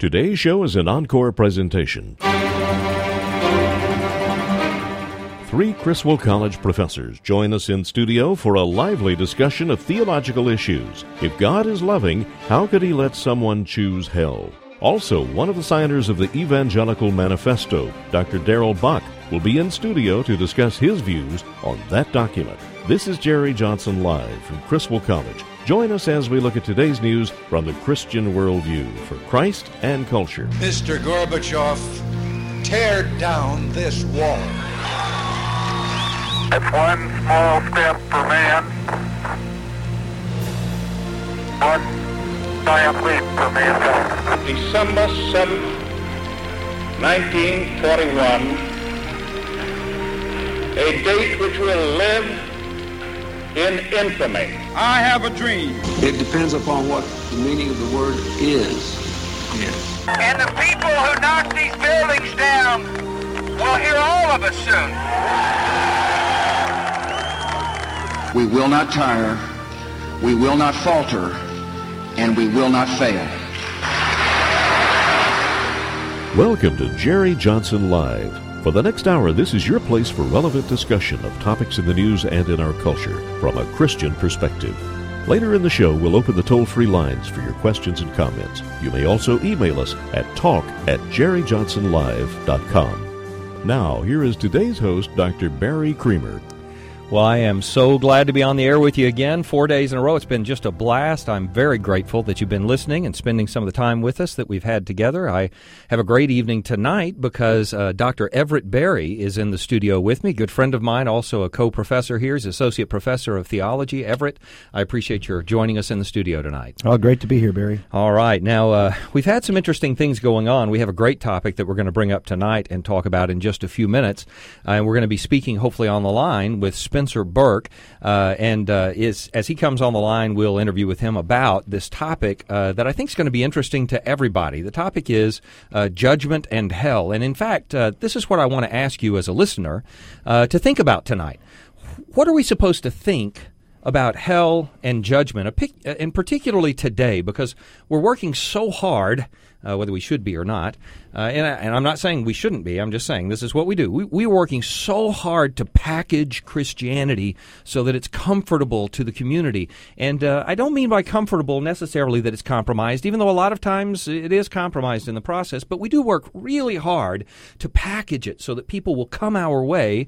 Today's show is an encore presentation. Three Criswell College professors join us in studio for a lively discussion of theological issues. If God is loving, how could he let someone choose hell? Also, one of the signers of the Evangelical Manifesto, Dr. Darrell Bock, will be in studio to discuss his views on that document. This is Jerry Johnson live from Criswell College. Join us as we look at today's news from the Christian worldview for Christ and culture. Mr. Gorbachev, tear down this wall. It's one small step for man, one giant leap for mankind. December 7th, 1941, a date which will live in infamy. I have a dream. It depends upon what the meaning of the word is. Yes. And the people who knock these buildings down will hear all of us soon. We will not tire, we will not falter, and we will not fail. Welcome to Jerry Johnson Live. For the next hour, this is your place for relevant discussion of topics in the news and in our culture from a Christian perspective. Later in the show, we'll open the toll free lines for your questions and comments. You may also email us at talk at jerryjohnsonlive.com. Now, here is today's host, Dr. Barry Creamer. Well, I am so glad to be on the air with you again, four days in a row. It's been just a blast. I'm very grateful that you've been listening and spending some of the time with us that we've had together. I have a great evening tonight because uh, Dr. Everett Berry is in the studio with me, good friend of mine, also a co-professor here. He's associate professor of theology. Everett, I appreciate your joining us in the studio tonight. Oh, great to be here, Barry. All right. Now, uh, we've had some interesting things going on. We have a great topic that we're going to bring up tonight and talk about in just a few minutes. Uh, and we're going to be speaking, hopefully, on the line with Spencer Burke. Uh, and uh, is, as he comes on the line, we'll interview with him about this topic uh, that I think is going to be interesting to everybody. The topic is uh, judgment and hell. And in fact, uh, this is what I want to ask you as a listener uh, to think about tonight. What are we supposed to think about hell and judgment, and particularly today, because we're working so hard, uh, whether we should be or not. Uh, and, I, I'm not saying we shouldn't be. I'm just saying this is what we do. We, we are working so hard to package Christianity so that it's comfortable to the community. And uh, I don't mean by comfortable necessarily that it's compromised, even though a lot of times it is compromised in the process. But we do work really hard to package it so that people will come our way.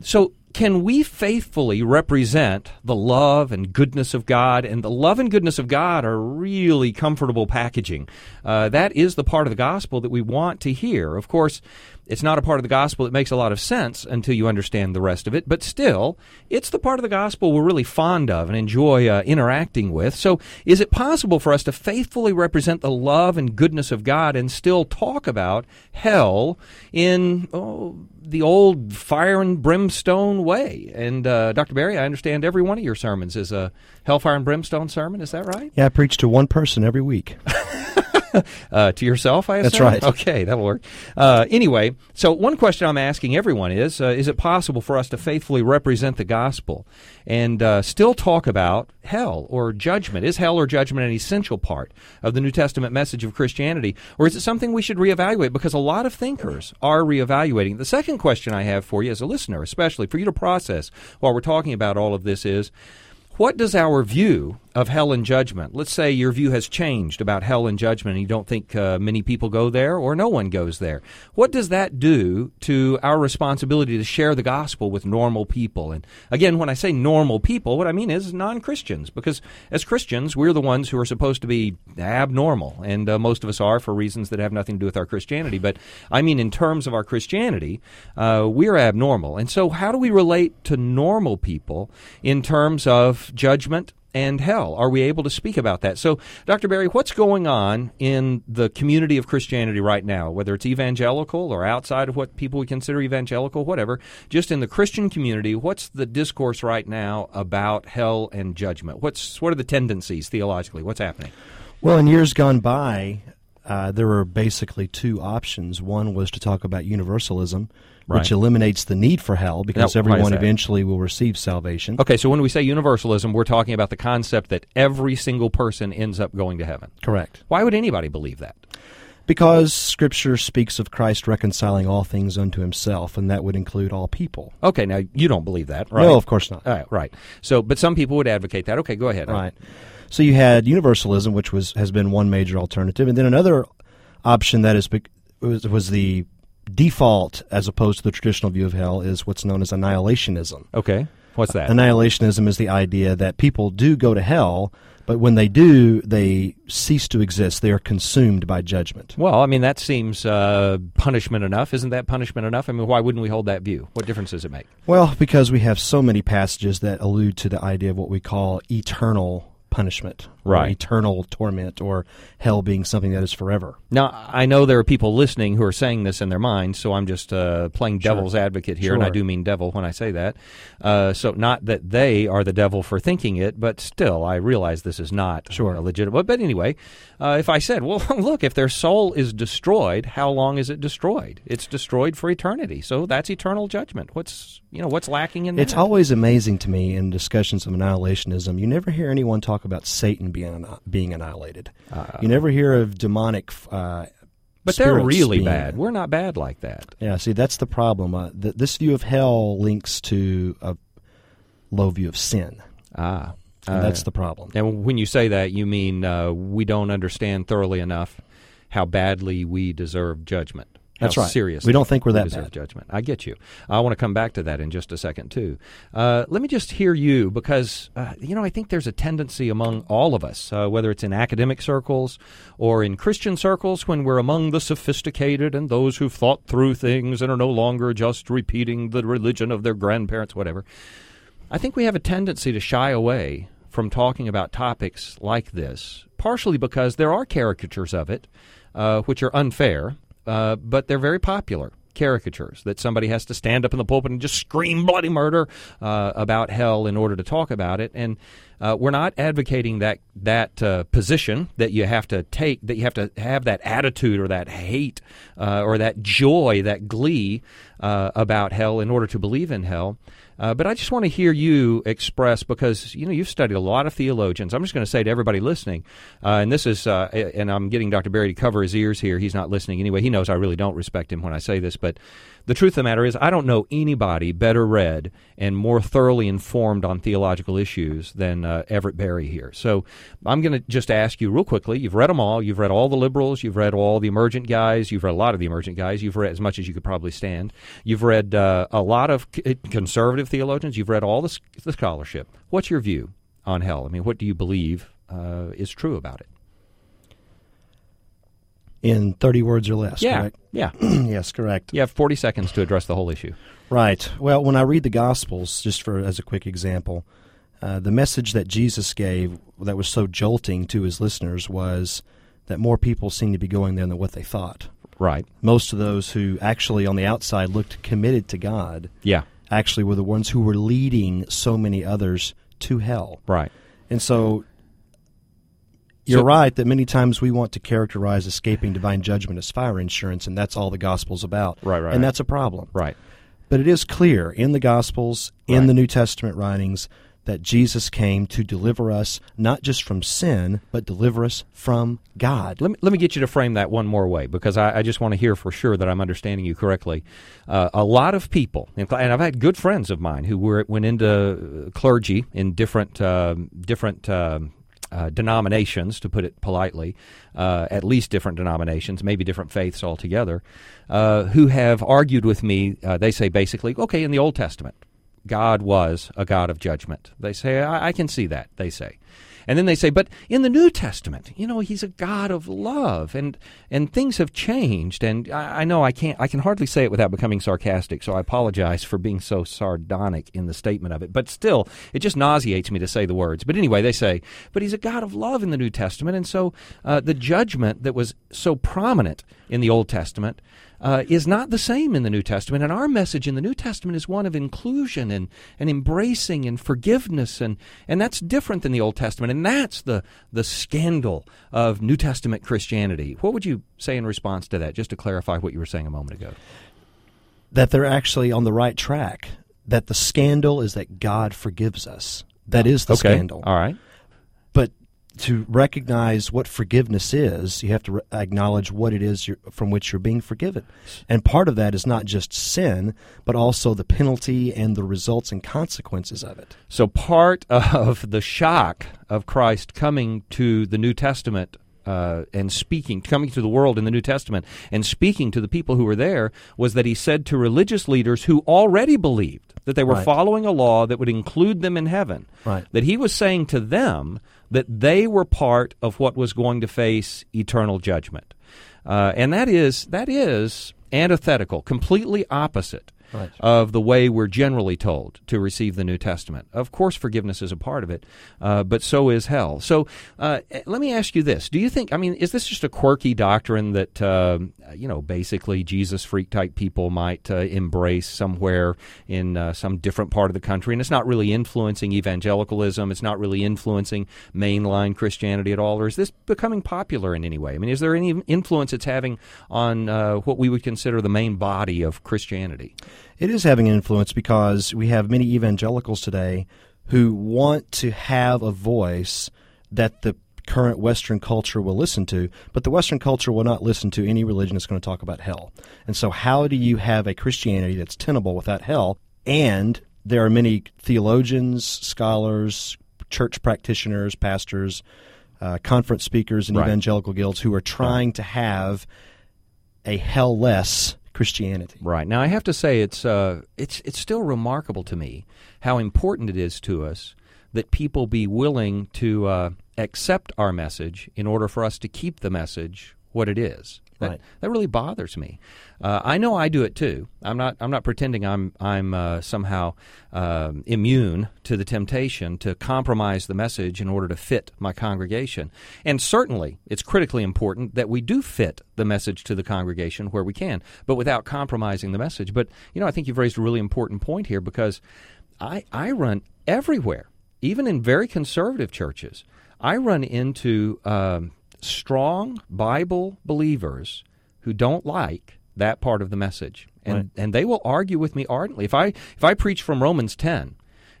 So can we faithfully represent the love and goodness of God? And the love and goodness of God are really comfortable packaging. Uh, that is the part of the gospel that we want to hear. Of course, it's not a part of the gospel that makes a lot of sense until you understand the rest of it, but still, it's the part of the gospel we're really fond of and enjoy uh, interacting with. So, is it possible for us to faithfully represent the love and goodness of God and still talk about hell in oh, the old fire and brimstone way? And uh, Dr. Berry, I understand every one of your sermons is a hellfire and brimstone sermon. Is that right? Yeah, I preach to one person every week. uh, to yourself, I assume? That's right. Okay, that'll work. Uh, anyway, so one question I'm asking everyone is uh, Is it possible for us to faithfully represent the gospel and uh, still talk about hell or judgment? Is hell or judgment an essential part of the New Testament message of Christianity? Or is it something we should reevaluate? Because a lot of thinkers are reevaluating. The second question I have for you as a listener, especially for you to process while we're talking about all of this, is what does our view of hell and judgment, let's say your view has changed about hell and judgment and you don't think uh, many people go there or no one goes there, what does that do to our responsibility to share the gospel with normal people? And again, when I say normal people, what I mean is non Christians, because as Christians, we're the ones who are supposed to be abnormal, and uh, most of us are for reasons that have nothing to do with our Christianity. But I mean, in terms of our Christianity, uh, we're abnormal. And so, how do we relate to normal people in terms of judgment and hell? Are we able to speak about that? So, Dr. Berry, what's going on in the community of Christianity right now, whether it's evangelical or outside of what people would consider evangelical, whatever, just in the Christian community, what's the discourse right now about hell and judgment? What's what are the tendencies theologically? What's happening? Well, in years gone by, uh, there were basically two options. One was to talk about universalism, Right. which eliminates the need for hell because Now, everyone eventually will receive salvation. Okay, so when we say universalism, we're talking about the concept that every single person ends up going to heaven. Correct. Why would anybody believe that? Because Scripture speaks of Christ reconciling all things unto himself, and that would include all people. Okay, now you don't believe that, right? No, of course not. All right, right. So, but some people would advocate that. Okay, go ahead. Right. So you had universalism, which was has been one major alternative, and then another option that is was, was the default as opposed to the traditional view of hell is what's known as annihilationism. Okay. What's that? Annihilationism is the idea that people do go to hell, but when they do, they cease to exist. They are consumed by judgment. well, I mean, that seems uh, punishment enough. Isn't that punishment enough? I mean, why wouldn't we hold that view? What difference does it make? Well, because we have so many passages that allude to the idea of what we call eternal punishment, Right. eternal torment, or hell being something that is forever. Now, I know there are people listening who are saying this in their minds, so I'm just uh, playing devil's advocate here, and I do mean devil when I say that. Uh, so, not that they are the devil for thinking it, but still, I realize this is not Sure. a legitimate. But anyway, uh, if I said, well, look, if their soul is destroyed, how long is it destroyed? It's destroyed for eternity, so that's eternal judgment. What's you know what's lacking in that? It's always amazing to me in discussions of annihilationism. You never hear anyone talk about Satan being being annihilated. you never hear of demonic. Uh, but they're really being- bad. We're not bad like that. Yeah, see, that's the problem. Uh, th- this view of hell links to a low view of sin, Ah, and that's the problem. And when you say that, you mean uh, we don't understand thoroughly enough how badly we deserve judgment. That's right. Serious. We don't think we're that deserve bad. judgment. I get you. I want to come back to that in just a second too. Uh, let me just hear you because uh, you know I think there's a tendency among all of us, uh, whether it's in academic circles or in Christian circles, when we're among the sophisticated and those who've thought through things and are no longer just repeating the religion of their grandparents, whatever. I think we have a tendency to shy away from talking about topics like this, partially because there are caricatures of it, uh, which are unfair, uh, but they're very popular caricatures that somebody has to stand up in the pulpit and just scream bloody murder uh, about hell in order to talk about it. And uh, we're not advocating that that uh, position that you have to take, that you have to have that attitude or that hate uh, or that joy, that glee uh, about hell in order to believe in hell. Uh, but I just want to hear you express because you know you've studied a lot of theologians. I'm just going to say to everybody listening, uh, and this is, uh, and I'm getting Dr. Berry to cover his ears here. He's not listening anyway. He knows I really don't respect him when I say this, but the truth of the matter is, I don't know anybody better read and more thoroughly informed on theological issues than uh, Everett Berry here. So I'm going to just ask you real quickly. You've read them all. You've read all the liberals. You've read all the emergent guys. You've read a lot of the emergent guys. You've read as much as you could probably stand. You've read uh, a lot of conservative theologians. You've read all the, the scholarship. What's your view on hell? I mean, what do you believe uh, is true about it? In 30 words or less, yeah, correct? yeah. yes, correct. You have 40 seconds to address the whole issue. Right. Well, when I read the Gospels, just for as a quick example, uh, the message that Jesus gave that was so jolting to his listeners was that more people seem to be going there than what they thought. Right. Most of those who actually on the outside looked committed to God Yeah. actually were the ones who were leading so many others to hell. Right. And so you're So- right that many times we want to characterize escaping divine judgment as fire insurance, and that's all the gospel's about. Right, right, And that's a problem. Right. But it is clear in the Gospels, in Right. the New Testament writings, that Jesus came to deliver us not just from sin, but deliver us from God. Let me, let me get you to frame that one more way because I, I just want to hear for sure that I'm understanding you correctly. Uh, a lot of people, and I've had good friends of mine who were went into clergy in different um different um, uh, denominations, to put it politely, uh, at least different denominations, maybe different faiths altogether, uh, who have argued with me. Uh, they say basically, okay, in the Old Testament, God was a God of judgment. They say, I, I can see that, they say. And then they say, but in the New Testament, you know, he's a God of love, and and things have changed. And I, I know I can't, I can hardly say it without becoming sarcastic. So I apologize for being so sardonic in the statement of it. But still, it just nauseates me to say the words. But anyway, they say, but he's a God of love in the New Testament, and so uh, the judgment that was so prominent in the Old Testament uh, is not the same in the New Testament. And our message in the New Testament is one of inclusion and, and embracing and forgiveness. And, and that's different than the Old Testament. And that's the, the scandal of New Testament Christianity. What would you say in response to that, just to clarify what you were saying a moment ago? That they're actually on the right track. That the scandal is that God forgives us. That is the okay. scandal. All right. To recognize what forgiveness is, you have to re- acknowledge what it is from which you're being forgiven. And part of that is not just sin, but also the penalty and the results and consequences of it. So, part of the shock of Christ coming to the New Testament uh, and speaking, coming to the world in the New Testament and speaking to the people who were there was that he said to religious leaders who already believed that they were right. following a law that would include them in heaven, right. that he was saying to them that they were part of what was going to face eternal judgment. Uh, and that is that is antithetical, completely opposite right. of the way we're generally told to receive the New Testament. Of course, forgiveness is a part of it, uh, but so is hell. So uh, let me ask you this: Do you think? I mean, is this just a quirky doctrine that uh, you know, basically Jesus freak type people might uh, embrace somewhere in uh, some different part of the country, and it's not really influencing evangelicalism? It's not really influencing mainline Christianity at all, or is this becoming popular in any way? I mean, is there any influence it's having on uh, what we would consider the main body of Christianity? It is having an influence because we have many evangelicals today who want to have a voice that the current Western culture will listen to, but the Western culture will not listen to any religion that's going to talk about hell. And so, how do you have a Christianity that's tenable without hell? And there are many theologians, scholars, church practitioners, pastors, uh, conference speakers, and right. evangelical guilds who are trying right. to have a hell less Christianity. Right now, I have to say it's uh, it's it's still remarkable to me how important it is to us that people be willing to uh, accept our message in order for us to keep the message what it is. That, right. that really bothers me. Uh, I know I do it too. I'm not. I'm not pretending I'm. I'm uh, somehow uh, immune to the temptation to compromise the message in order to fit my congregation. And certainly, it's critically important that we do fit the message to the congregation where we can, but without compromising the message. But you know, I think you've raised a really important point here because I I run everywhere, even in very conservative churches. I run into um, strong Bible believers who don't like that part of the message, and right. and they will argue with me ardently. If I if I preach from Romans ten,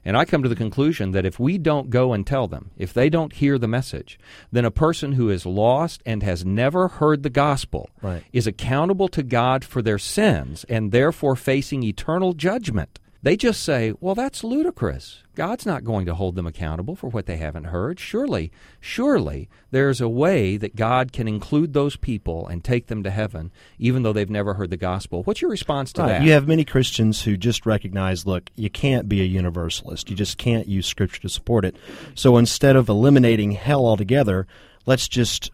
and I come to the conclusion that if we don't go and tell them, if they don't hear the message, then a person who is lost and has never heard the gospel right. is accountable to God for their sins and therefore facing eternal judgment. They just say, well, that's ludicrous. God's not going to hold them accountable for what they haven't heard. Surely, surely there's a way that God can include those people and take them to heaven, even though they've never heard the gospel. What's your response to right. that? You have many Christians who just recognize look, you can't be a universalist. You just can't use Scripture to support it. So instead of eliminating hell altogether, let's just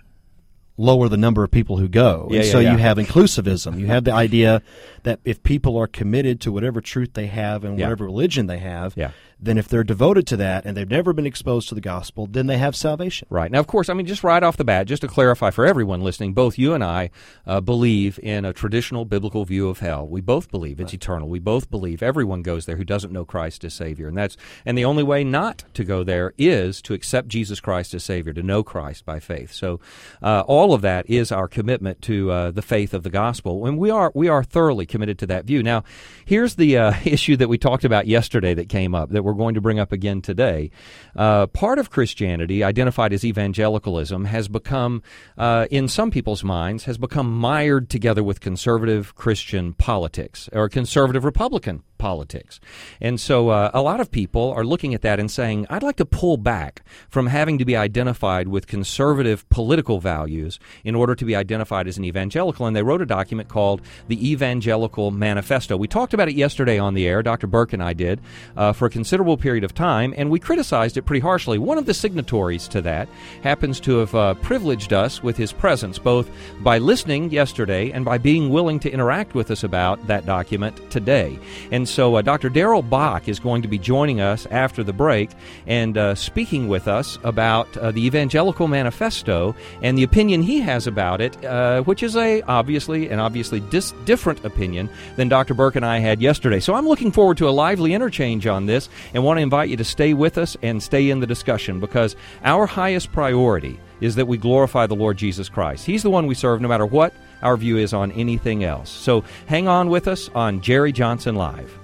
lower the number of people who go. Yeah, and yeah, so yeah. you have inclusivism. You have the idea that if people are committed to whatever truth they have and whatever religion they have, Yeah. Then if they're devoted to that and they've never been exposed to the gospel, then they have salvation. Right. Now, of course, I mean, just right off the bat, just to clarify for everyone listening, both you and I uh, believe in a traditional biblical view of hell. We both believe it's eternal. We both believe everyone goes there who doesn't know Christ as Savior. And that's and the only way not to go there is to accept Jesus Christ as Savior, to know Christ by faith. So uh, all of that is our commitment to uh, the faith of the gospel. And we are we are thoroughly committed to that view. Now, here's the uh, issue that we talked about yesterday that came up that we're going to bring up again today. Uh, part of Christianity, identified as evangelicalism, has become, uh, in some people's minds, has become mired together with conservative Christian politics or conservative Republican politics. And so uh, a lot of people are looking at that and saying, I'd like to pull back from having to be identified with conservative political values in order to be identified as an evangelical. And they wrote a document called the Evangelical Manifesto. We talked about it yesterday on the air, Dr. Burk and I did, uh, for a considerable period of time, and we criticized it pretty harshly. One of the signatories to that happens to have uh, privileged us with his presence, both by listening yesterday and by being willing to interact with us about that document today. And so uh, Dr. Darrell Bock is going to be joining us after the break and uh, speaking with us about uh, the Evangelical Manifesto and the opinion he has about it, uh, which is a obviously an obviously dis- different opinion than Dr. Burk and I had yesterday. So I'm looking forward to a lively interchange on this and want to invite you to stay with us and stay in the discussion because our highest priority is that we glorify the Lord Jesus Christ. He's the one we serve no matter what our view is on anything else. So hang on with us on Jerry Johnson Live.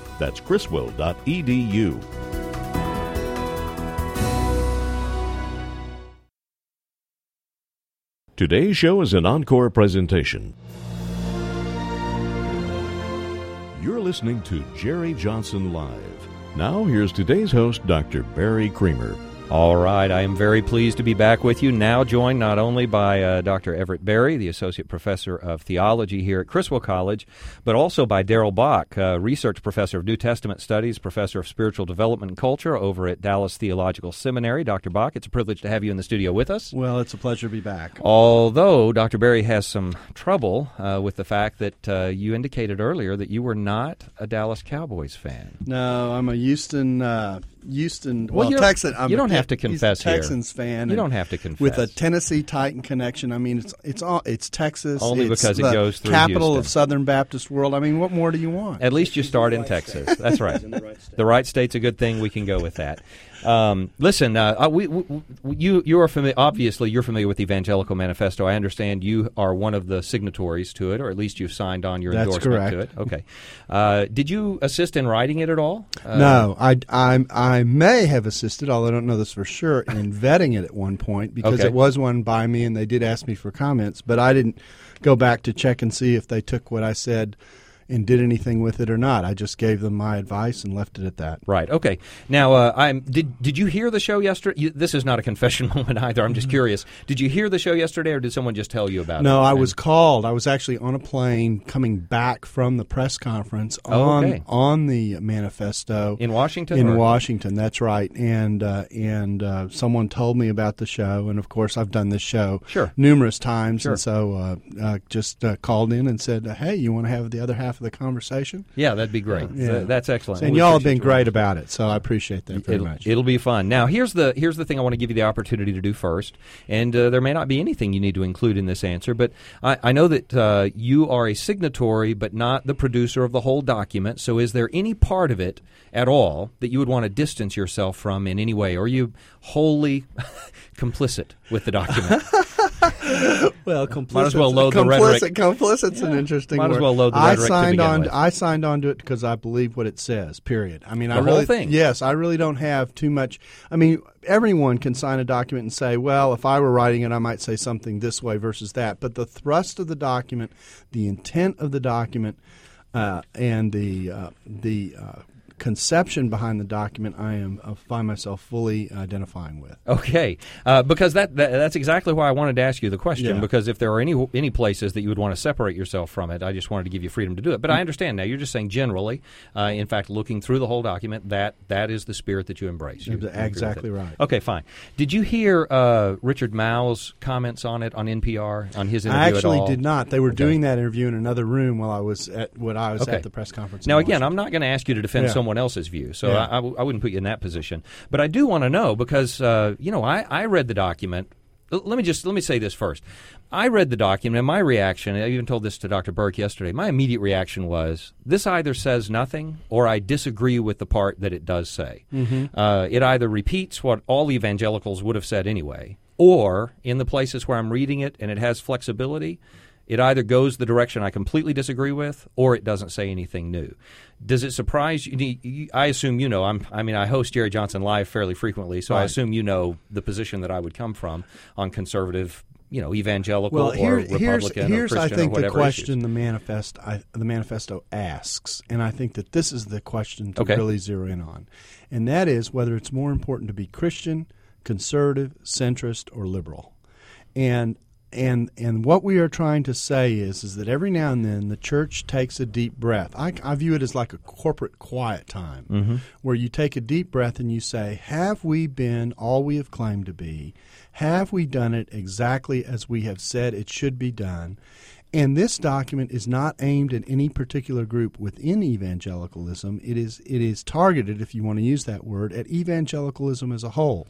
That's criswell.edu. Today's show is an encore presentation. You're listening to Jerry Johnson Live. Now, here's today's host, Dr. Barry Creamer. All right, I am very pleased to be back with you. Now joined not only by uh, Dr. Everett Berry, the Associate Professor of Theology here at Criswell College, but also by Darrell Bock, uh, Research Professor of New Testament Studies, Professor of Spiritual Development and Culture over at Dallas Theological Seminary. Dr. Bock, it's a privilege to have you in the studio with us. Well, it's a pleasure to be back. Although Dr. Berry has some trouble uh, with the fact that uh, you indicated earlier that you were not a Dallas Cowboys fan. No, I'm a Houston uh, Houston, Well, well, you don't- Texan. I'm you don't a, have to he's a confess here. Texans fan. You don't have to confess. With a Tennessee Titan connection, I mean, it's it's all it's Texas. Only it's because it the goes through capital of Southern Baptist world. I mean, what more do you want? At least you start in Texas. That's right. The right state's a good thing. We can go with that. Um, listen, uh, uh, we, we, you you are familiar. Obviously, you're familiar with the Evangelical Manifesto. I understand you are one of the signatories to it, or at least you've signed on your That's endorsement to it. Okay. Uh, did you assist in writing it at all? Uh, no, I, I I may have assisted, although I don't know this for sure, in vetting it at one point because Okay. it was one by me, and they did ask me for comments, but I didn't go back to check and see if they took what I said and did anything with it or not. I just gave them my advice and left it at that. Right. Okay. Now, uh, I'm. Did Did you hear the show yesterday? You, this is not a confession moment either. I'm just curious. Did you hear the show yesterday, or did someone just tell you about it? No, I was called. I was actually on a plane coming back from the press conference Oh, on okay. on the manifesto in Washington. in or- Washington. That's right. And uh, and uh, someone told me about the show, and of course I've done this show Sure. numerous times, Sure. and so uh, uh, just uh, called in and said, "Hey, you want to have the other half of the conversation?" Yeah, that'd be great. Yeah. Th- That's excellent. And We y'all have been great about it, so I appreciate that very it'll, much. it'll be fun. Now, here's the here's the thing I want to give you the opportunity to do first, and uh, there may not be anything you need to include in this answer, but I, I know that uh, you are a signatory, but not the producer of the whole document. So, is there any part of it at all that you would want to distance yourself from in any way, or are you wholly complicit with the document? Well, complicit. Might as well load the complicit, rhetoric. Complicit's an interesting Might as well load the I rhetoric to signed begin on. with. I signed on to it because I believe what it says. Period. I mean, I The whole really, thing? Yes, I really don't have too much. I mean, everyone can sign a document and say, "Well, if I were writing it, I might say something this way versus that." But the thrust of the document, the intent of the document, uh, and the uh, the uh, conception behind the document, I am uh, find myself fully identifying with. Okay, uh, because that, that that's exactly why I wanted to ask you the question. Yeah. Because if there are any any places that you would want to separate yourself from it, I just wanted to give you freedom to do it. But I Mm. understand now. You're just saying generally, uh, in fact, looking through the whole document, that that is the spirit that you embrace. You- you Exactly it. right. Okay, fine. Did you hear uh, Richard Mouw's comments on it on NPR on his interview I actually did not. They were Okay. doing that interview in another room while I was at what I was Okay. at the press conference. Now, again, I'm not going to ask you to defend Yeah. someone else's view, so Yeah. I, I w- I wouldn't put you in that position. But I do want to know because uh, you know I, I read the document. L- Let me just let me say this first. I read the document, and my reaction. I even told this to Dr. Burk yesterday. My immediate reaction was this either says nothing, or I disagree with the part that it does say. Uh, it either repeats what all evangelicals would have said anyway, or in the places where I'm reading it and it has flexibility, it either goes the direction I completely disagree with, or it doesn't say anything new. Does it surprise you? I assume you know. I'm, I mean, I host Jerry Johnson live fairly frequently, so I assume you know the position that I would come from on conservative, you know, evangelical well, or Republican here's or here's Christian I think or the whatever question issues. the manifest I, the manifesto asks, and I think that this is the question to Okay. really zero in on, and that is whether it's more important to be Christian, conservative, centrist, or liberal. And and and what we are trying to say is is that every now and then the church takes a deep breath. I, I view it as like a corporate quiet time, Mm-hmm. where you take a deep breath and you say, "Have we been all we have claimed to be? Have we done it exactly as we have said it should be done?" And this document is not aimed at any particular group within evangelicalism. It is it is targeted, if you want to use that word, at evangelicalism as a whole.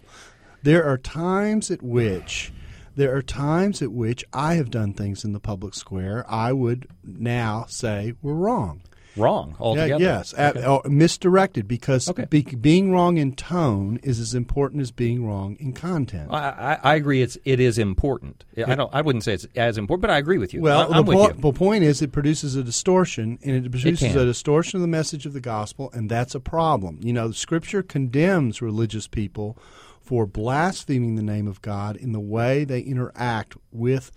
There are times at which there are times at which I have done things in the public square I would now say were wrong. Wrong altogether. Yeah, yes, at- misdirected because Okay. be, being wrong in tone is as important as being wrong in content. I, I, I agree. It's it is important. I don't. I wouldn't say it's as important, but I agree with you. Well, I, the, po- you. the point is, it produces a distortion, and it produces can. a distortion of the message of the gospel, and that's a problem. You know, Scripture condemns religious people for blaspheming the name of God in the way they interact with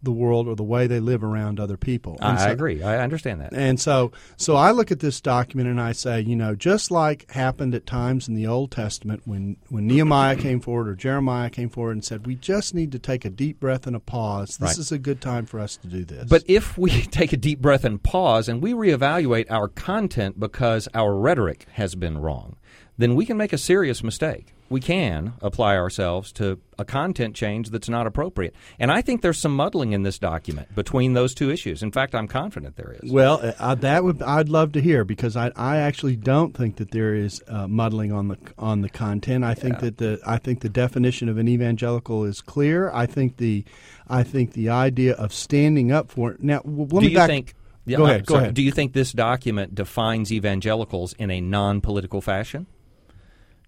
the world or the way they live around other people. I, so- agree. I understand that. And so, so I look at this document and I say, you know, just like happened at times in the Old Testament when, when Nehemiah came forward or Jeremiah came forward and said, we just need to take a deep breath and a pause. This Right. is a good time for us to do this. But if we take a deep breath and pause and we reevaluate our content because our rhetoric has been wrong, then we can make a serious mistake. We can apply ourselves to a content change that's not appropriate. And I think there's some muddling in this document between those two issues. In fact, I'm confident there is. Well, uh, that would I'd love to hear because I, I actually don't think that there is uh, muddling on the on the content. I think that the I think the definition of an evangelical is clear. I think the I think the idea of standing up for it. Now, let do me you back. think? yeah, go ahead. Go sorry. ahead. Do you think this document defines evangelicals in a non-political fashion?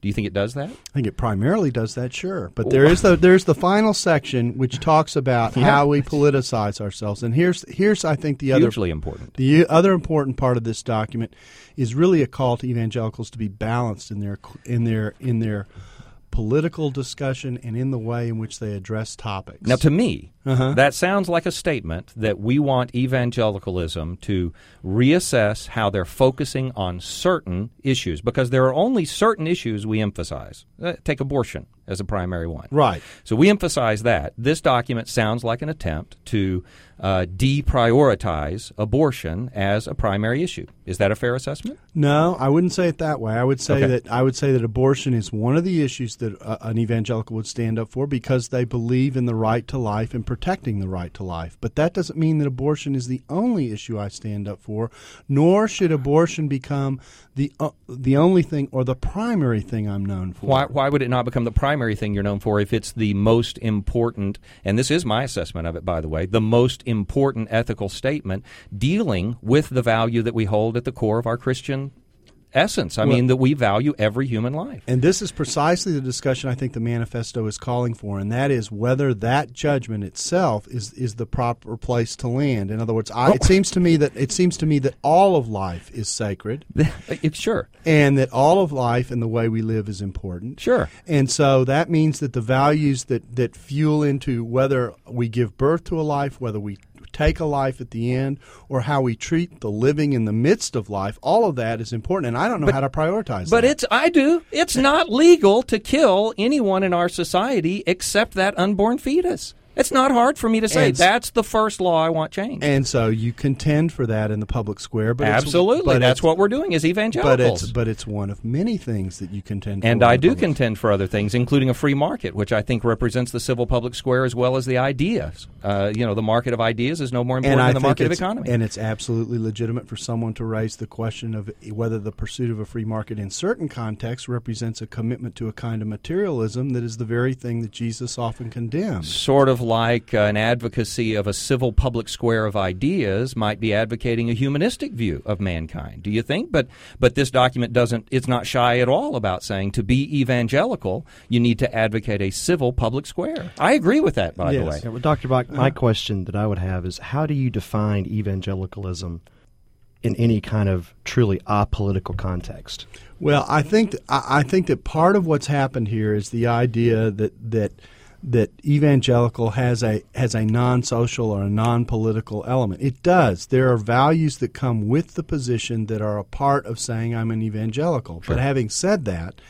Do you think it does that? I think it primarily does that, sure. But there is the there's the final section which talks about Yeah. how we politicize ourselves. And here's here's I think the other Hugely important. the other important part of this document is really a call to evangelicals to be balanced in their in their in their political discussion and in the way in which they address topics. Now, to me, Uh-huh. that sounds like a statement that we want evangelicalism to reassess how they're focusing on certain issues because there are only certain issues we emphasize. Uh, take abortion as a primary one. Right. So we emphasize that. This document sounds like an attempt to uh, deprioritize abortion as a primary issue. Is that a fair assessment? No, I wouldn't say it that way. I would say Okay. that I would say that abortion is one of the issues that uh, an evangelical would stand up for because they believe in the right to life and protecting the right to life. But that doesn't mean that abortion is the only issue I stand up for, nor should abortion become the uh, the only thing or the primary thing I'm known for. Why, why would it not become the primary thing you're known for if it's the most important, and this is my assessment of it, by the way, the most important ethical statement dealing with the value that we hold at the core of our Christian essence? I mean, that we value every human life. And this is precisely the discussion I think the manifesto is calling for, and that is whether that judgment itself is, is the proper place to land. In other words, I, Oh. it seems to me that it seems to me that all of life is sacred, sure. and that all of life and the way we live is important. Sure. And so that means that the values that, that fuel into whether we give birth to a life, whether we take a life at the end, or how we treat the living in the midst of life, all of that is important. And I don't know how to prioritize it. But that. it's, I do. It's not legal to kill anyone in our society except that unborn fetus. It's not hard for me to say And- that's the first law I want changed. And so you contend for that in the public square, but Absolutely. but That's what we're doing as But evangelicals. it's but it's one of many things that you contend for. And I do contend for other things, including a free market, which I think represents the civil public square as well as the ideas. Uh, you know, the market of ideas is no more important than the market of economy. And it's absolutely legitimate for someone to raise the question of whether the pursuit of a free market in certain contexts represents a commitment to a kind of materialism that is the very thing that Jesus often condemns. sort of like uh, an advocacy of a civil public square of ideas might be advocating a humanistic view of mankind. Do you think? But but this document doesn't. It's not shy at all about saying to be evangelical, you need to advocate a civil public square. I agree with that. By the way, Yeah, well, Dr. Bock, my uh-huh. question that I would have is how do you define evangelicalism in any kind of truly apolitical context? Well, I think th- I I think that part of what's happened here is the idea that that that evangelical has a has a non-social or a non-political element. It does. There are values that come with the position that are a part of saying I'm an evangelical. But having said that,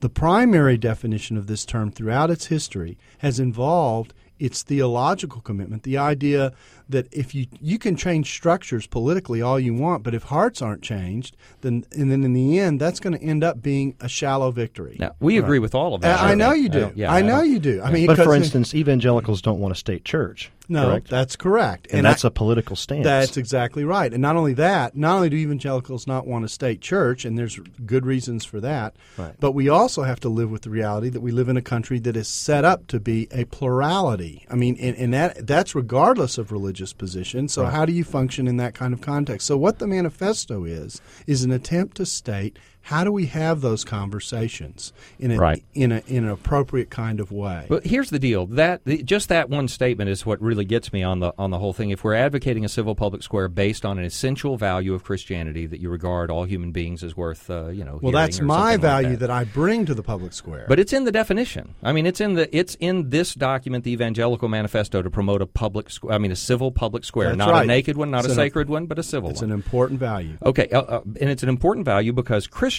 the primary definition of this term throughout its history has involved its theological commitment, the idea that if you you can change structures politically all you want, but if hearts aren't changed, then and then in the end, that's going to end up being a shallow victory. Now, we agree with all of that. I, I know you do. don't- yeah, I I know don't- you do. I mean, but for instance, evangelicals don't want a state church. No, correct? that's correct, and, that's a a political stance. That's exactly right. And not only that, not only do evangelicals not want a state church, and there's good reasons for that, Right. but we also have to live with the reality that we live in a country that is set up to be a plurality. I mean, and, and that that's regardless of religious position. So how do you function in that kind of context? So what the manifesto is is an attempt to state how do we have those conversations in a Right. in a in an appropriate kind of way. But here's the deal: that just that one statement is what really gets me on the on the whole thing. If we're advocating a civil public square based on an essential value of Christianity that you regard all human beings as worth, uh, you know, well, that's my something like value that. that I bring to the public square. But it's in the definition. I mean, it's in the it's in this document, the Evangelical Manifesto, to promote a public, square. I mean, a civil public square, That's not a naked one, not It's a an- sacred one, but a civil one. it's one. an important value. Okay, uh, uh, and it's an important value because Christians,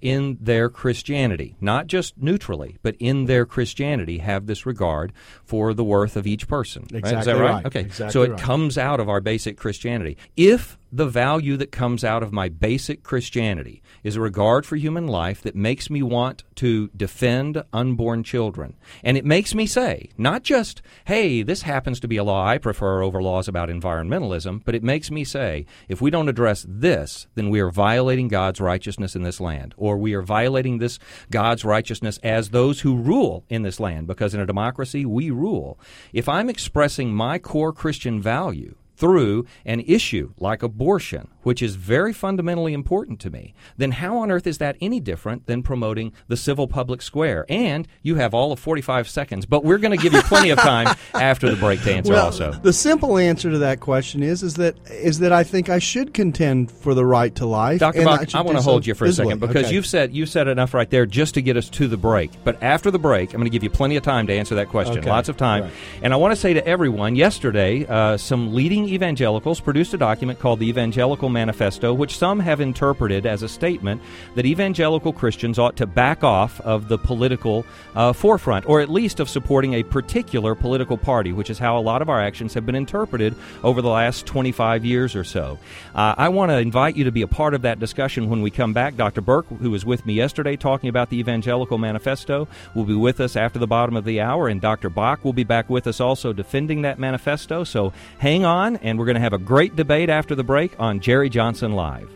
in their Christianity, not just neutrally, but in their Christianity, have this regard for the worth of each person. right? Is Exactly that right? right. Okay, Exactly so it right. comes out of our basic Christianity. If the value that comes out of my basic Christianity is a regard for human life that makes me want to defend unborn children. And it makes me say, not just, hey, this happens to be a law I prefer over laws about environmentalism, but it makes me say, if we don't address this, then we are violating God's righteousness in this land, or we are violating this God's righteousness as those who rule in this land, because in a democracy, we rule. If I'm expressing my core Christian value, through an issue like abortion, which is very fundamentally important to me, then how on earth is that any different than promoting the civil public square? And you have all of 45 seconds, but we're going to give you plenty of time after the break to answer well, also. the simple answer to that question is is that is that I think I should contend for the right to life. Dr. Bock, should I want to hold you for a second because Okay. you've said you've said enough right there just to get us to the break. But after the break, I'm going to give you plenty of time to answer that question. Okay. Lots of time. Right. And I want to say to everyone, yesterday, uh, some leading evangelicals produced a document called the Evangelical Manifesto, which some have interpreted as a statement that evangelical Christians ought to back off of the political uh, forefront, or at least of supporting a particular political party, which is how a lot of our actions have been interpreted over the last 25 years or so. Uh, I want to invite you to be a part of that discussion when we come back. Dr. Burk, who was with me yesterday talking about the Evangelical Manifesto, will be with us after the bottom of the hour, and Dr. Bock will be back with us also defending that manifesto. So hang on, and we're going to have a great debate after the break on Jerry Johnson Live.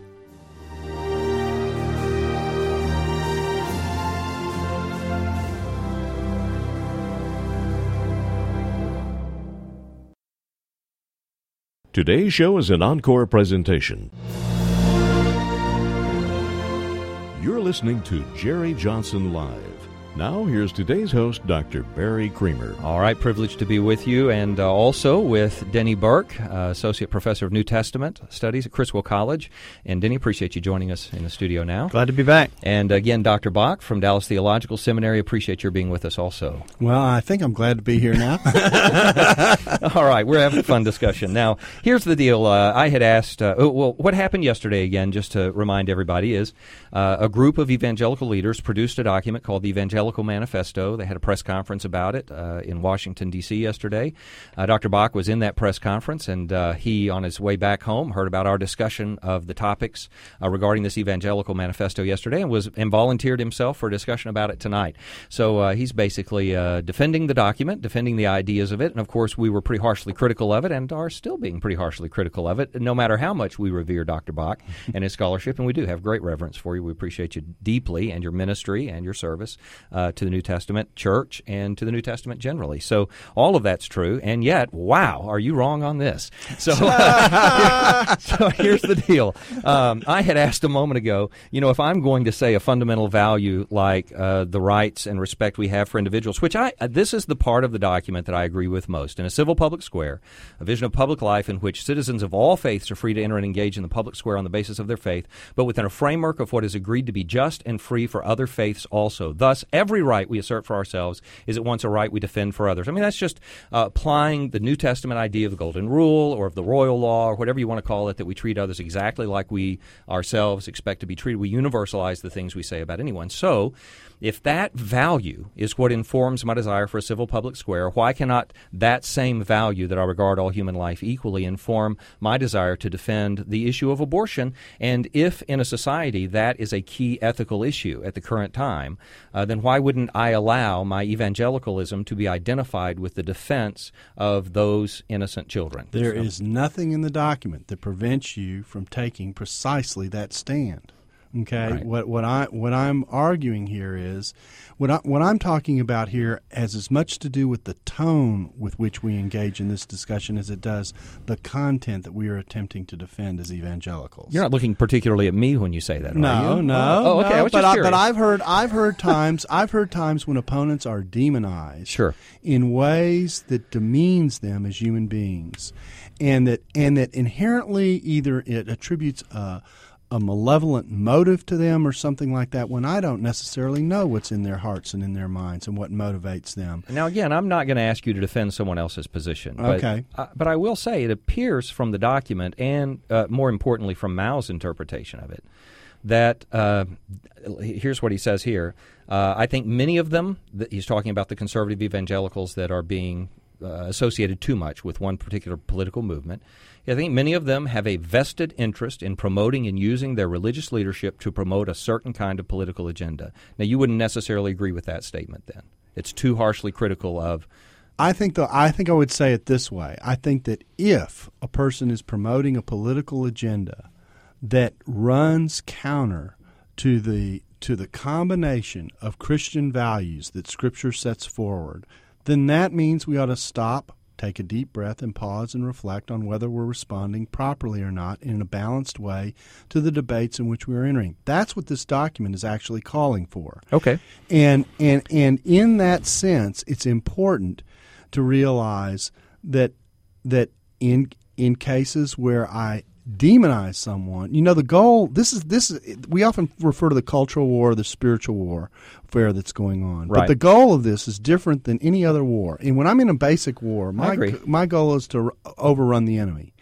Today's show is an encore presentation. You're listening to Jerry Johnson Live. Now, here's today's host, Dr. Barry Creamer. All right, privileged to be with you, and uh, also with Denny Burk, uh, Associate Professor of New Testament Studies at Criswell College. And Denny, appreciate you joining us in the studio now. Glad to be back. And again, Dr. Bock from Dallas Theological Seminary, appreciate your being with us also. Well, I think I'm glad to be here now. All right, we're having a fun discussion. Now, here's the deal. Uh, I had asked, uh, oh, well, what happened yesterday, again, just to remind everybody, is uh, a group of evangelical leaders produced a document called the Evangelical Manifesto. They had a press conference about it uh, in Washington, D.C. yesterday. Uh, Dr. Bock was in that press conference, and uh, he, on his way back home, heard about our discussion of the topics uh, regarding this Evangelical Manifesto yesterday and was and volunteered himself for a discussion about it tonight. So uh, he's basically uh, defending the document, defending the ideas of it, and of course, we were pretty harshly critical of it and are still being pretty harshly critical of it, no matter how much we revere Dr. Bock and his scholarship, and we do have great reverence for you. We appreciate you deeply and your ministry and your service uh, to the New Testament church and to the New Testament generally. So all of that's true, and yet, wow, are you wrong on this? So, so here's the deal. Um, I had asked a moment ago, you know, if I'm going to say a fundamental value like uh, the rights and respect we have for individuals, which I uh, this is the part of the document that I agree with most. In a civil public square, a vision of public life in which citizens of all faiths are free to enter and engage in the public square on the basis of their faith, but within a framework of what is agreed to be just and free for other faiths also. Thus, every right we assert for ourselves is at once a right we defend for others. I mean, that's just uh, applying the New Testament idea of the golden rule or of the royal law or whatever you want to call it, that we treat others exactly like we ourselves expect to be treated. We universalize the things we say about anyone. So, if that value is what informs my desire for a civil public square, why cannot that same value that I regard all human life equally inform my desire to defend the issue of abortion? And if in a society that is a key ethical issue at the current time, uh, then why wouldn't I allow my evangelicalism to be identified with the defense of those innocent children? There so. is nothing in the document that prevents you from taking precisely that stand. Okay, right. what what I what I'm arguing here is what I, what I'm talking about here has as much to do with the tone with which we engage in this discussion as it does the content that we are attempting to defend as evangelicals. You're not looking particularly at me when you say that, no, No, oh, okay. No, but, I, but I've heard I've heard times I've heard times when opponents are demonized, sure. in ways that demeans them as human beings, and that and that inherently either it attributes a a malevolent motive to them or something like that when I don't necessarily know what's in their hearts and in their minds and what motivates them. Now, again, I'm not going to ask you to defend someone else's position. But, okay. Uh, but I will say it appears from the document and, uh, more importantly, from Mouw's interpretation of it that uh, here's what he says here. Uh, I think many of them, he's talking about the conservative evangelicals that are being uh, associated too much with one particular political movement. I think many of them have a vested interest in promoting and using their religious leadership to promote a certain kind of political agenda. Now, you wouldn't necessarily agree with that statement then. It's too harshly critical of. I think though I think I would say it this way. I think that if a person is promoting a political agenda that runs counter to the to the combination of Christian values that scripture sets forward, then that means we ought to stop, take a deep breath, and pause and reflect on whether we're responding properly or not in a balanced way to the debates in which we're entering. That's what this document is actually calling for. Okay. And and and in that sense, it's important to realize that that in in cases where I demonize someone. You know, the goal. This is this. Is, we often refer to the cultural war, the spiritual war, fair that's going on. Right. But the goal of this is different than any other war. And when I'm in a basic war, my my goal is to overrun the enemy.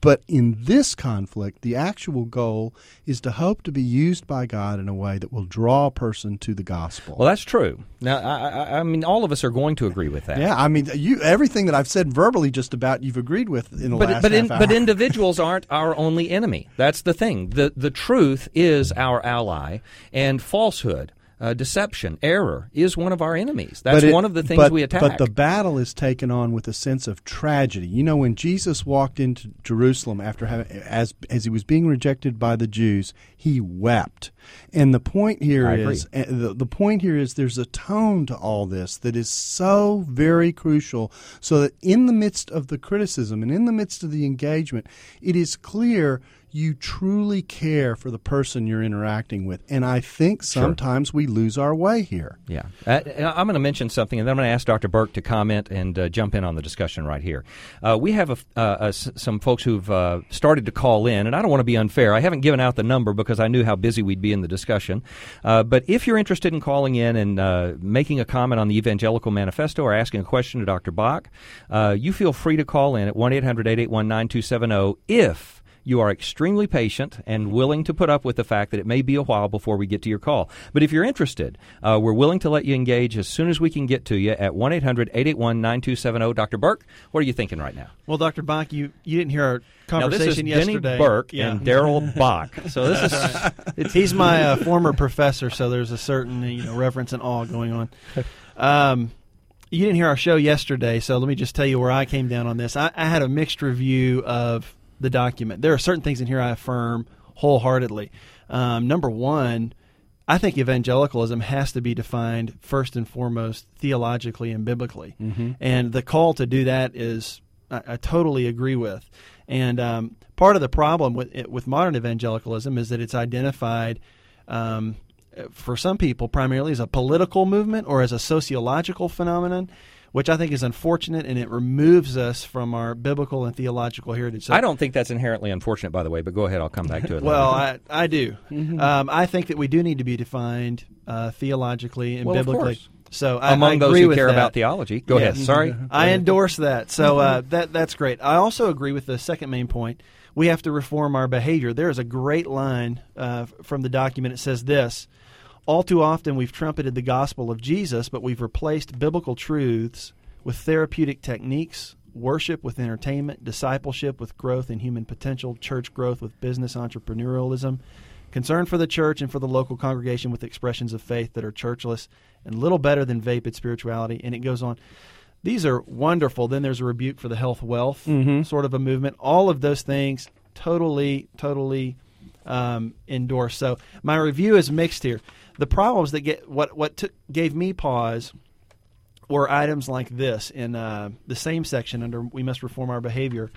But in this conflict, the actual goal is to hope to be used by God in a way that will draw a person to the gospel. Well, that's true. Now, I, I, mean, all of us are going to agree with that. Yeah, I mean, you everything that I've said verbally, just about you've agreed with in the but, last but in, but individuals aren't our only enemy. That's the thing. the The truth is our ally, and falsehood uh, deception, error is one of our enemies. That's it, one of the things but, we attack. But the battle is taken on with a sense of tragedy. You know, when Jesus walked into Jerusalem after having, as as he was being rejected by the Jews, he wept. And the point here is uh, the, the point here is there's a tone to all this that is so very crucial. So that in the midst of the criticism and in the midst of the engagement, it is clear you truly care for the person you're interacting with. And I think sometimes sure. we lose our way here. Yeah. Uh, I'm going to mention something, and then I'm going to ask Dr. Burk to comment and uh, jump in on the discussion right here. Uh, we have a, uh, some folks who've uh, started to call in, and I don't want to be unfair. I haven't given out the number because I knew how busy we'd be in the discussion. Uh, but if you're interested in calling in and making a comment on the Evangelical Manifesto or asking a question to Dr. Bock, you feel free to call in at 1 800 881 9270 if you are extremely patient and willing to put up with the fact that it may be a while before we get to your call. But if you're interested, uh, we're willing to let you engage as soon as we can get to you at 1 800 881 9270. Dr. Burk, what are you thinking right now? Well, Dr. Bock, you, you didn't hear our conversation now, this is yesterday. Denny Burk yeah. and Darrell Bock. So this is he's my uh, former professor, so there's a certain you know reverence and awe going on. Um, you didn't hear our show yesterday, so let me just tell you where I came down on this. I, I had a mixed review of the document. There are certain things in here I affirm wholeheartedly. Um, number one, I think evangelicalism has to be defined first and foremost theologically and biblically, mm-hmm. and the call to do that is I, I totally agree with. And um, part of the problem with with modern evangelicalism is that it's identified. Um, for some people, primarily as a political movement or as a sociological phenomenon, which I think is unfortunate, and it removes us from our biblical and theological heritage. So, I don't think that's inherently unfortunate, by the way, but go ahead. I'll come back to it. well, later. I, I do. Um, I think that we do need to be defined uh, theologically and Well, biblically. course. So I, among I those agree who with care that. about theology, go ahead. Yes. Sorry, I endorse that. So uh, that that's great. I also agree with the second main point. We have to reform our behavior. There is a great line uh, from the document. It says this: All too often, we've trumpeted the gospel of Jesus, but we've replaced biblical truths with therapeutic techniques, worship with entertainment, discipleship with growth in human potential, church growth with business entrepreneurialism, concern for the church and for the local congregation with expressions of faith that are churchless and little better than vapid spirituality. And it goes on. These are wonderful. Then there's a rebuke for the health wealth mm-hmm. sort of a movement. All of those things totally, totally um, endorsed. So my review is mixed here. The problems that get what what took, gave me pause were items like this in uh, the same section under "We must reform our behavior."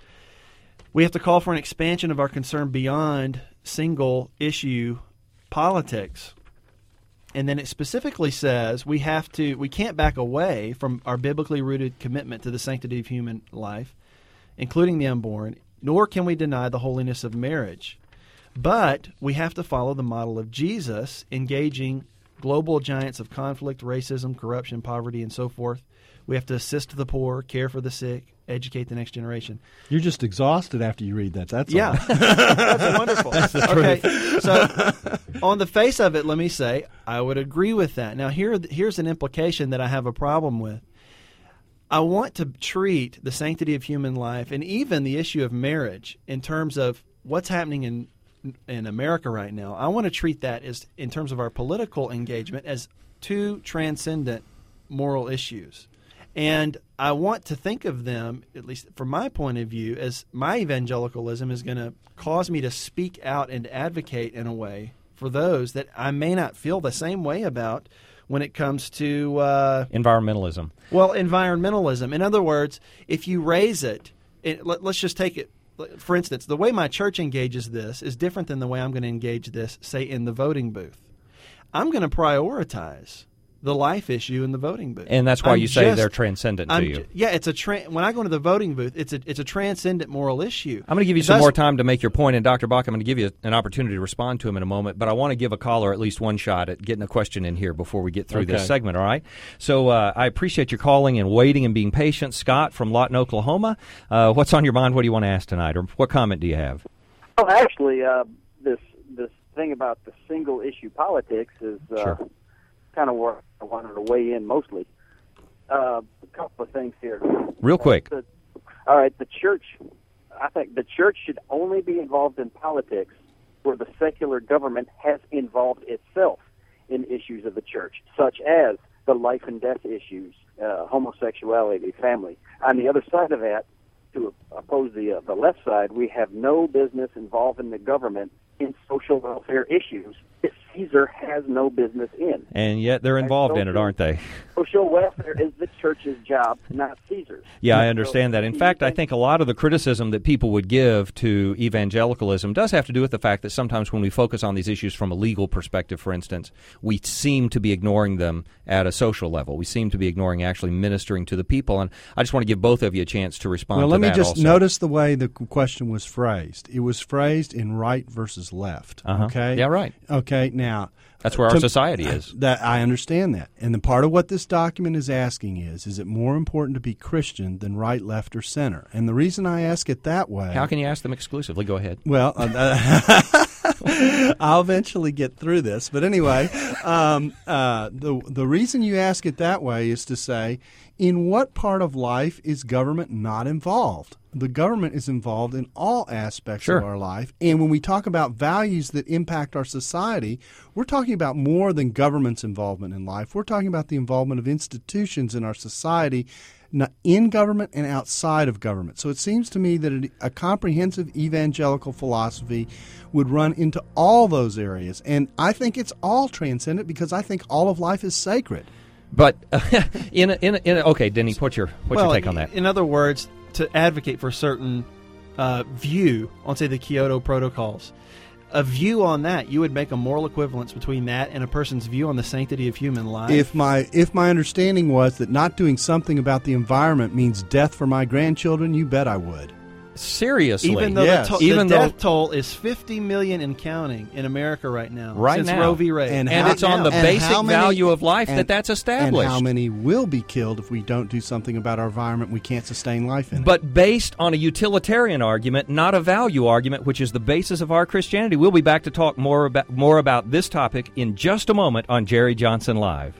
We have to call for an expansion of our concern beyond single issue politics. And then it specifically says we have to we can't back away from our biblically rooted commitment to the sanctity of human life, including the unborn, nor can we deny the holiness of marriage. But we have to follow the model of Jesus, engaging global giants of conflict, racism, corruption, poverty, and so forth. We have to assist the poor, care for the sick, educate the next generation. You're just exhausted after you read that. That's Yeah, that's wonderful. okay, so on the face of it, let me say I would agree with that. Now here, here's an implication that I have a problem with. I want to treat the sanctity of human life and even the issue of marriage in terms of what's happening in in America right now. I want to treat that as in terms of our political engagement as two transcendent moral issues. And I want to think of them, at least from my point of view, as my evangelicalism is going to cause me to speak out and advocate in a way for those that I may not feel the same way about when it comes to uh, environmentalism. well, environmentalism. In other words, if you raise it, it let, us just take it. For instance, the way my church engages this is different than the way I'm going to engage this, say, in the voting booth. I'm going to prioritize the life issue in the voting booth, And that's why I'm you say just- they're transcendent to I'm you. ju- yeah, it's a tra- when I go into the voting booth, it's a it's a transcendent moral issue. I'm going to give you some more time to make your point, and Dr. Bock, I'm going to give you an opportunity to respond to him in a moment. But I want to give a caller at least one shot at getting a question in here before we get through this segment. All right. So uh, I appreciate your calling and waiting and being patient, Scott from Lawton, Oklahoma. Uh, what's on your mind? What do you want to ask tonight, or what comment do you have? Oh, actually, uh, this this thing about the single issue politics is uh, Sure. kind of where I wanted to weigh in mostly. Uh, a couple of things here. Real quick. The, all right, the church. I think the church should only be involved in politics where the secular government has involved itself in issues of the church, such as the life and death issues, uh, homosexuality, family. On the other side of that, to oppose the uh, the left side, we have no business involving the government in social welfare issues that Caesar has no business in. And yet they're involved in it, aren't they? Social welfare is the church's job, not Caesar's. Yeah, I understand that. In fact, I think a lot of the criticism that people would give to evangelicalism does have to do with the fact that sometimes when we focus on these issues from a legal perspective, for instance, we seem to be ignoring them at a social level. We seem to be ignoring actually ministering to the people. And I just want to give both of you a chance to respond Well, to let me just also. notice the way the question was phrased. It was phrased in right versus left. Uh-huh. Okay. Yeah, right. Okay. Now, That's where our to- society is. That I understand that, and the part of what this document is asking is: Is it more important to be Christian than right, left, or center? And the reason I ask it that way, How can you ask them exclusively? Go ahead. well, uh, I'll eventually get through this, but anyway, um, uh, the the reason you ask it that way is to say, in what part of life is government not involved? The government is involved in all aspects Sure. of our life, and when we talk about values that impact our society, we're talking about more than government's involvement in life. We're talking about the involvement of institutions in our society in government and outside of government. So it seems to me that a, a comprehensive evangelical philosophy would run into all those areas. And I think it's all transcendent because I think all of life is sacred. But in a, in a, in a, okay, Denny, what's your what's well, your take on that? In other words, to advocate for a certain uh, view on, say, the Kyoto protocols, a view on that, you would make a moral equivalence between that and a person's view on the sanctity of human life. If my if my understanding was that not doing something about the environment means death for my grandchildren, you bet I would. Seriously, even though Yes. the, to- Even the though- death toll is 50 million and counting in America right now, Right since now. Roe v. Wade, And it's on the and basic many- value of life that and- that's And established. how many will be killed if we don't do something about our environment? We can't sustain life in it. but based on a utilitarian argument, not a value argument, which is the basis of our Christianity. We'll be back to talk more about more about this topic in just a moment on Jerry Johnson Live.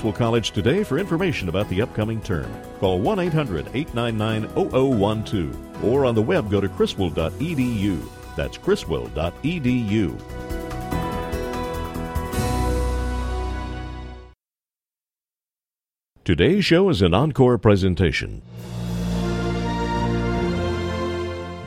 College today for information about the upcoming term. Call 1 800 899 0012 or on the web go to criswell.edu. That's criswell.edu. Today's show is an encore presentation.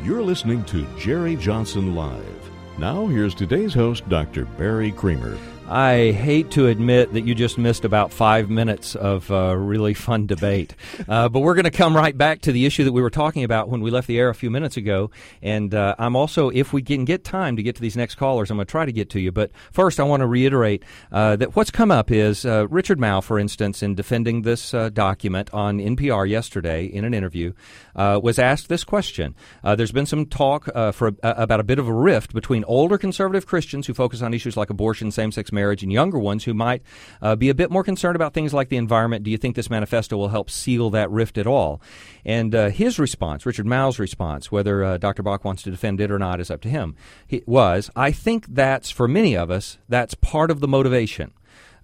You're listening to Jerry Johnson Live. Now, here's today's host, Dr. Barry Creamer. I hate to admit that you just missed about five minutes of uh, really fun debate. Uh, but we're going to come right back to the issue that we were talking about when we left the air a few minutes ago. And uh, I'm also, if we can get time to get to these next callers, I'm going to try to get to you. But first, I want to reiterate uh, that what's come up is uh, Richard Mouw, for instance, in defending this uh, document on NPR yesterday in an interview, uh, was asked this question. Uh, there's been some talk uh, for about a bit of a rift between older conservative Christians who focus on issues like abortion, same-sex marriage, and younger ones who might uh, be a bit more concerned about things like the environment. Do you think this manifesto will help seal that rift at all? And uh, his response, Richard Mouw's response, whether uh, Dr. Bock wants to defend it or not is up to him, he, was, I think that's, for many of us, that's part of the motivation.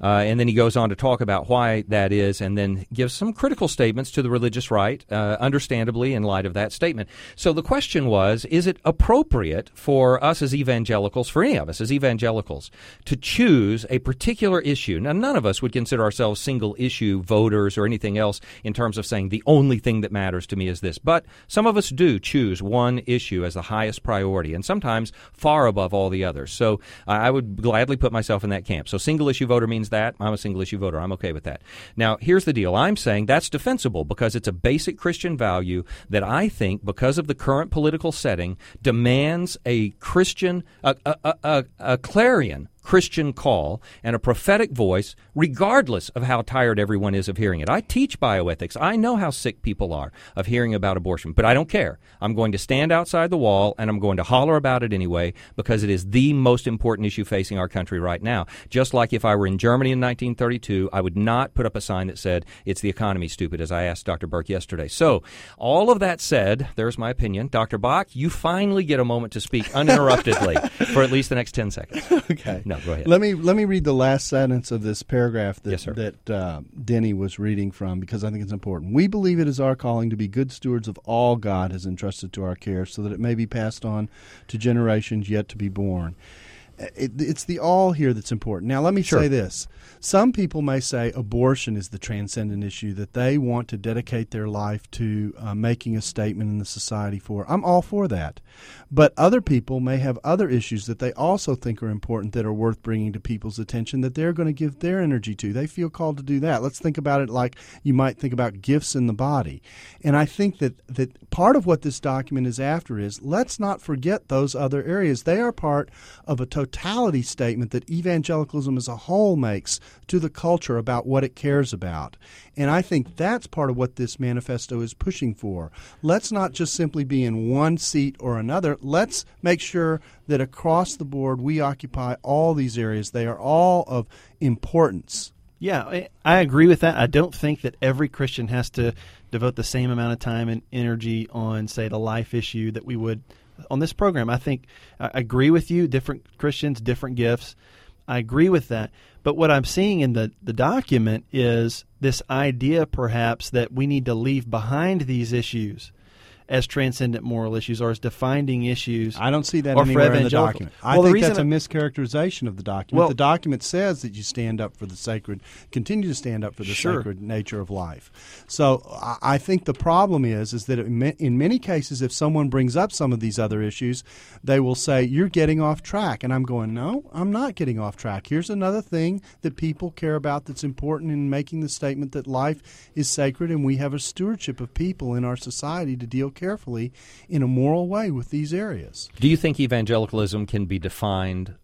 Uh, and then he goes on to talk about why that is and then gives some critical statements to the religious right, uh, understandably, in light of that statement. So the question was is it appropriate for us as evangelicals, for any of us as evangelicals, to choose a particular issue? Now, none of us would consider ourselves single issue voters or anything else in terms of saying the only thing that matters to me is this. But some of us do choose one issue as the highest priority, and sometimes far above all the others. So I would gladly put myself in that camp. So single issue voter means that. I'm a single issue voter. I'm okay with that. Now, here's the deal. I'm saying that's defensible because it's a basic Christian value that I think, because of the current political setting, demands a Christian, a, a, a, a, a clarion Christian call and a prophetic voice, regardless of how tired everyone is of hearing it. I teach bioethics. I know how sick people are of hearing about abortion, but I don't care. I'm going to stand outside the wall and I'm going to holler about it anyway because it is the most important issue facing our country right now. Just like if I were in Germany in 1932, I would not put up a sign that said, it's the economy, stupid, as I asked Dr. Burk yesterday. So, all of that said, there's my opinion. Dr. Bock, you finally get a moment to speak uninterruptedly for at least the next 10 seconds. Okay. No, go ahead. Let me let me read the last sentence of this paragraph that Yes, that uh, Denny was reading from because I think it's important. We believe it is our calling to be good stewards of all God has entrusted to our care, so that it may be passed on to generations yet to be born. It, it's the all here that's important. Now, let me Sure. say this. Some people may say abortion is the transcendent issue that they want to dedicate their life to uh, making a statement in the society for. I'm all for that. But other people may have other issues that they also think are important that are worth bringing to people's attention that they're going to give their energy to. They feel called to do that. Let's think about it like you might think about gifts in the body. And I think that, that part of what this document is after is let's not forget those other areas. They are part of a totality statement that evangelicalism as a whole makes to the culture about what it cares about. And I think that's part of what this manifesto is pushing for. Let's not just simply be in one seat or another. Let's make sure that across the board we occupy all these areas. They are all of importance. Yeah, I- I agree with that. I don't think that every Christian has to devote the same amount of time and energy on, say, the life issue that we would on this program. I think I agree with you. Different Christians, different gifts. I agree with that. But what I'm seeing in the, the document is this idea, perhaps, that we need to leave behind these issues as transcendent moral issues or as defining issues. I don't see that anywhere in the document. I Well, think that's a mischaracterization of the document. Well- the document says that you stand up for the sacred, continue to stand up for the Sure. sacred nature of life. So I, think the problem is is that in in many cases, if someone brings up some of these other issues, they will say you're getting off track, and I'm going, no, I'm not getting off track. Here's another thing that people care about that's important in making the statement that life is sacred, and we have a stewardship of people in our society to deal carefully in a moral way with these areas. Do you think evangelicalism can be defined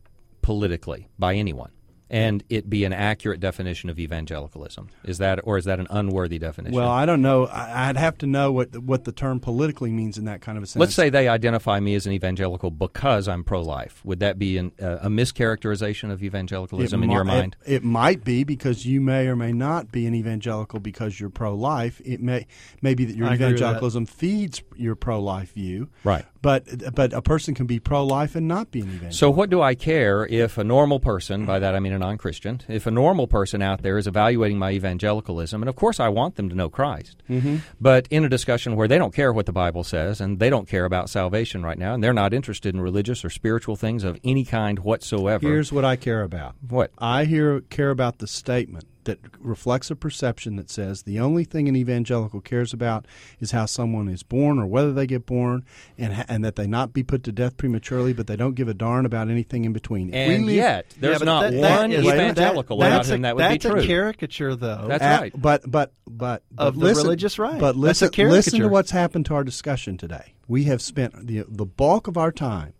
politically by anyone? And it be an accurate definition of evangelicalism? Is that, or is that an unworthy definition? Well, I don't know. I- I'd have to know what what the term politically means in that kind of a sense. Let's say they identify me as an evangelical because I'm pro-life. Would that be an, uh, a mischaracterization of evangelicalism in mi- your mind? It, it might be because you may or may not be an evangelical because you're pro-life. It may may be that your I agree with that. evangelicalism feeds your pro-life view. Right. But but a person can be pro-life and not be an evangelical. So, what do I care if a normal person, by that I mean a non Christian, if a normal person out there is evaluating my evangelicalism, and of course I want them to know Christ, Mhm. but in a discussion where they don't care what the Bible says and they don't care about salvation right now, and they're not interested in religious or spiritual things of any kind whatsoever. Here's what I care about. What? I hear care about the statement that reflects a perception that says the only thing an evangelical cares about is how someone is born or whether they get born, and and that they not be put to death prematurely, but they don't give a darn about anything in between. And leave- yet, there's Yeah, not that- that one is- evangelical that- without that's whom a, that would that's be true. a caricature, though. That's At- right. But but but, but Of the listen, religious right. But That's a listen, listen to what's happened to our discussion today. We have spent the the bulk of our time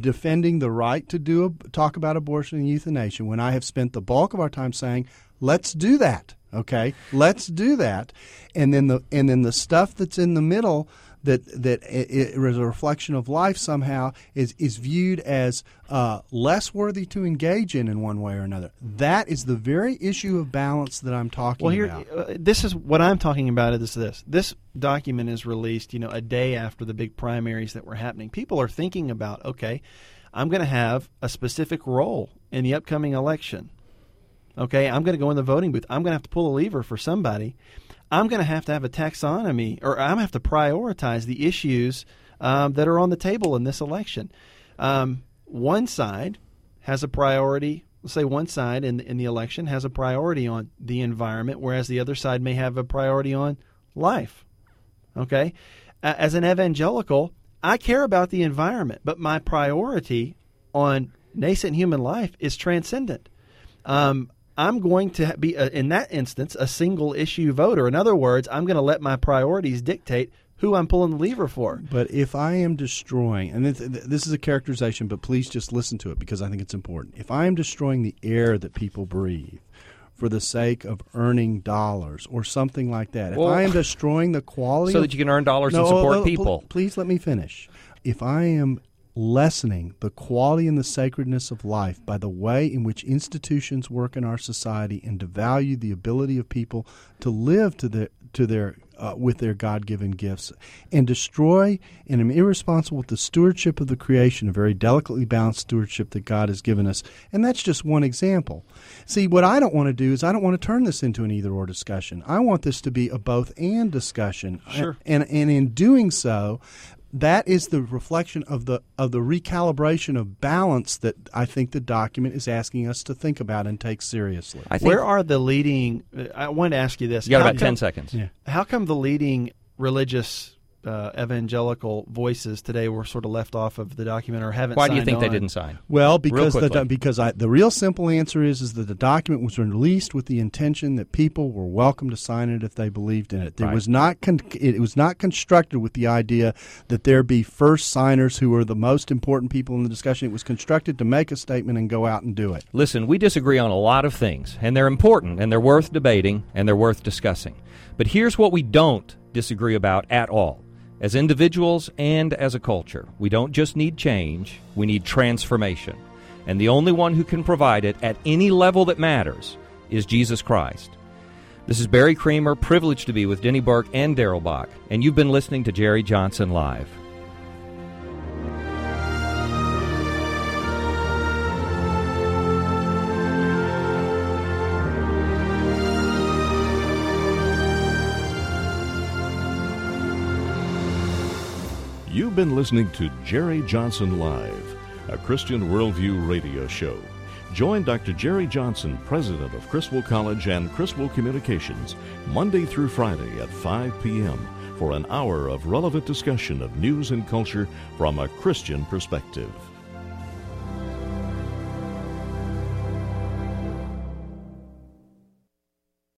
defending the right to do a, talk about abortion and euthanasia. When I have spent the bulk of our time saying, "Let's do that." Okay, let's do that, and then the and then the stuff that's in the middle that that i- i- a reflection of life somehow is is viewed as uh, less worthy to engage in in one way or another. That is the very issue of balance that I'm talking Well, here, about. uh, this is what I'm talking about. Is this this document is released, you know, a day after the big primaries that were happening. People are thinking about, okay, I'm going to have a specific role in the upcoming election. Okay, I'm going to go in the voting booth. I'm going to have to pull a lever for somebody. I'm going to have to have a taxonomy, or I'm going to have to prioritize the issues um, that are on the table in this election. Um, one side has a priority. Let's say one side in in the election has a priority on the environment, whereas the other side may have a priority on life. Okay, as an evangelical, I care about the environment, but my priority on nascent human life is transcendent. Um, I'm going to be, a, in that instance, a single issue voter. In other words, I'm going to let my priorities dictate who I'm pulling the lever for. But if I am destroying, and this, this is a characterization, but please just listen to it because I think it's important. If I am destroying the air that people breathe for the sake of earning dollars or something like that, if I am destroying the quality so of- that you can earn dollars and support oh, oh, people. pl- Please let me finish. If I am lessening the quality and the sacredness of life by the way in which institutions work in our society and devalue the ability of people to live to their to their uh, with their God-given gifts and destroy and am irresponsible with the stewardship of the creation, a very delicately balanced stewardship that God has given us. And that's just one example. See, what I don't want to do is I don't want to turn this into an either-or discussion. I want this to be a both-and discussion. Sure. And and in doing so, that is the reflection of the of the recalibration of balance that I think the document is asking us to think about and take seriously. I think Where are the leading? uh, I want to ask you this. you got How about 10 seconds. Yeah. How come the leading religious uh, evangelical voices today were sort of left off of the document or haven't? Why do you signed think they didn't sign? Well, because the because I, the real simple answer is is that the document was released with the intention that people were welcome to sign it if they believed in it. There Right. was not con- it was not constructed with the idea that there be first signers who are the most important people in the discussion. It was constructed to make a statement and go out and do it. Listen, we disagree on a lot of things, and they're important, and they're worth debating, and they're worth discussing. But here's what we don't disagree about at all. As individuals and as a culture, we don't just need change, we need transformation. And the only one who can provide it at any level that matters is Jesus Christ. This is Barry Creamer, privileged to be with Denny Burk and Darrell Bock, and you've been listening to Jerry Johnson Live. You've been listening to Jerry Johnson Live, a Christian Worldview radio show. Join Dr. Jerry Johnson, president of Criswell College and Criswell Communications, Monday through Friday at 5 p.m. for an hour of relevant discussion of news and culture from a Christian perspective.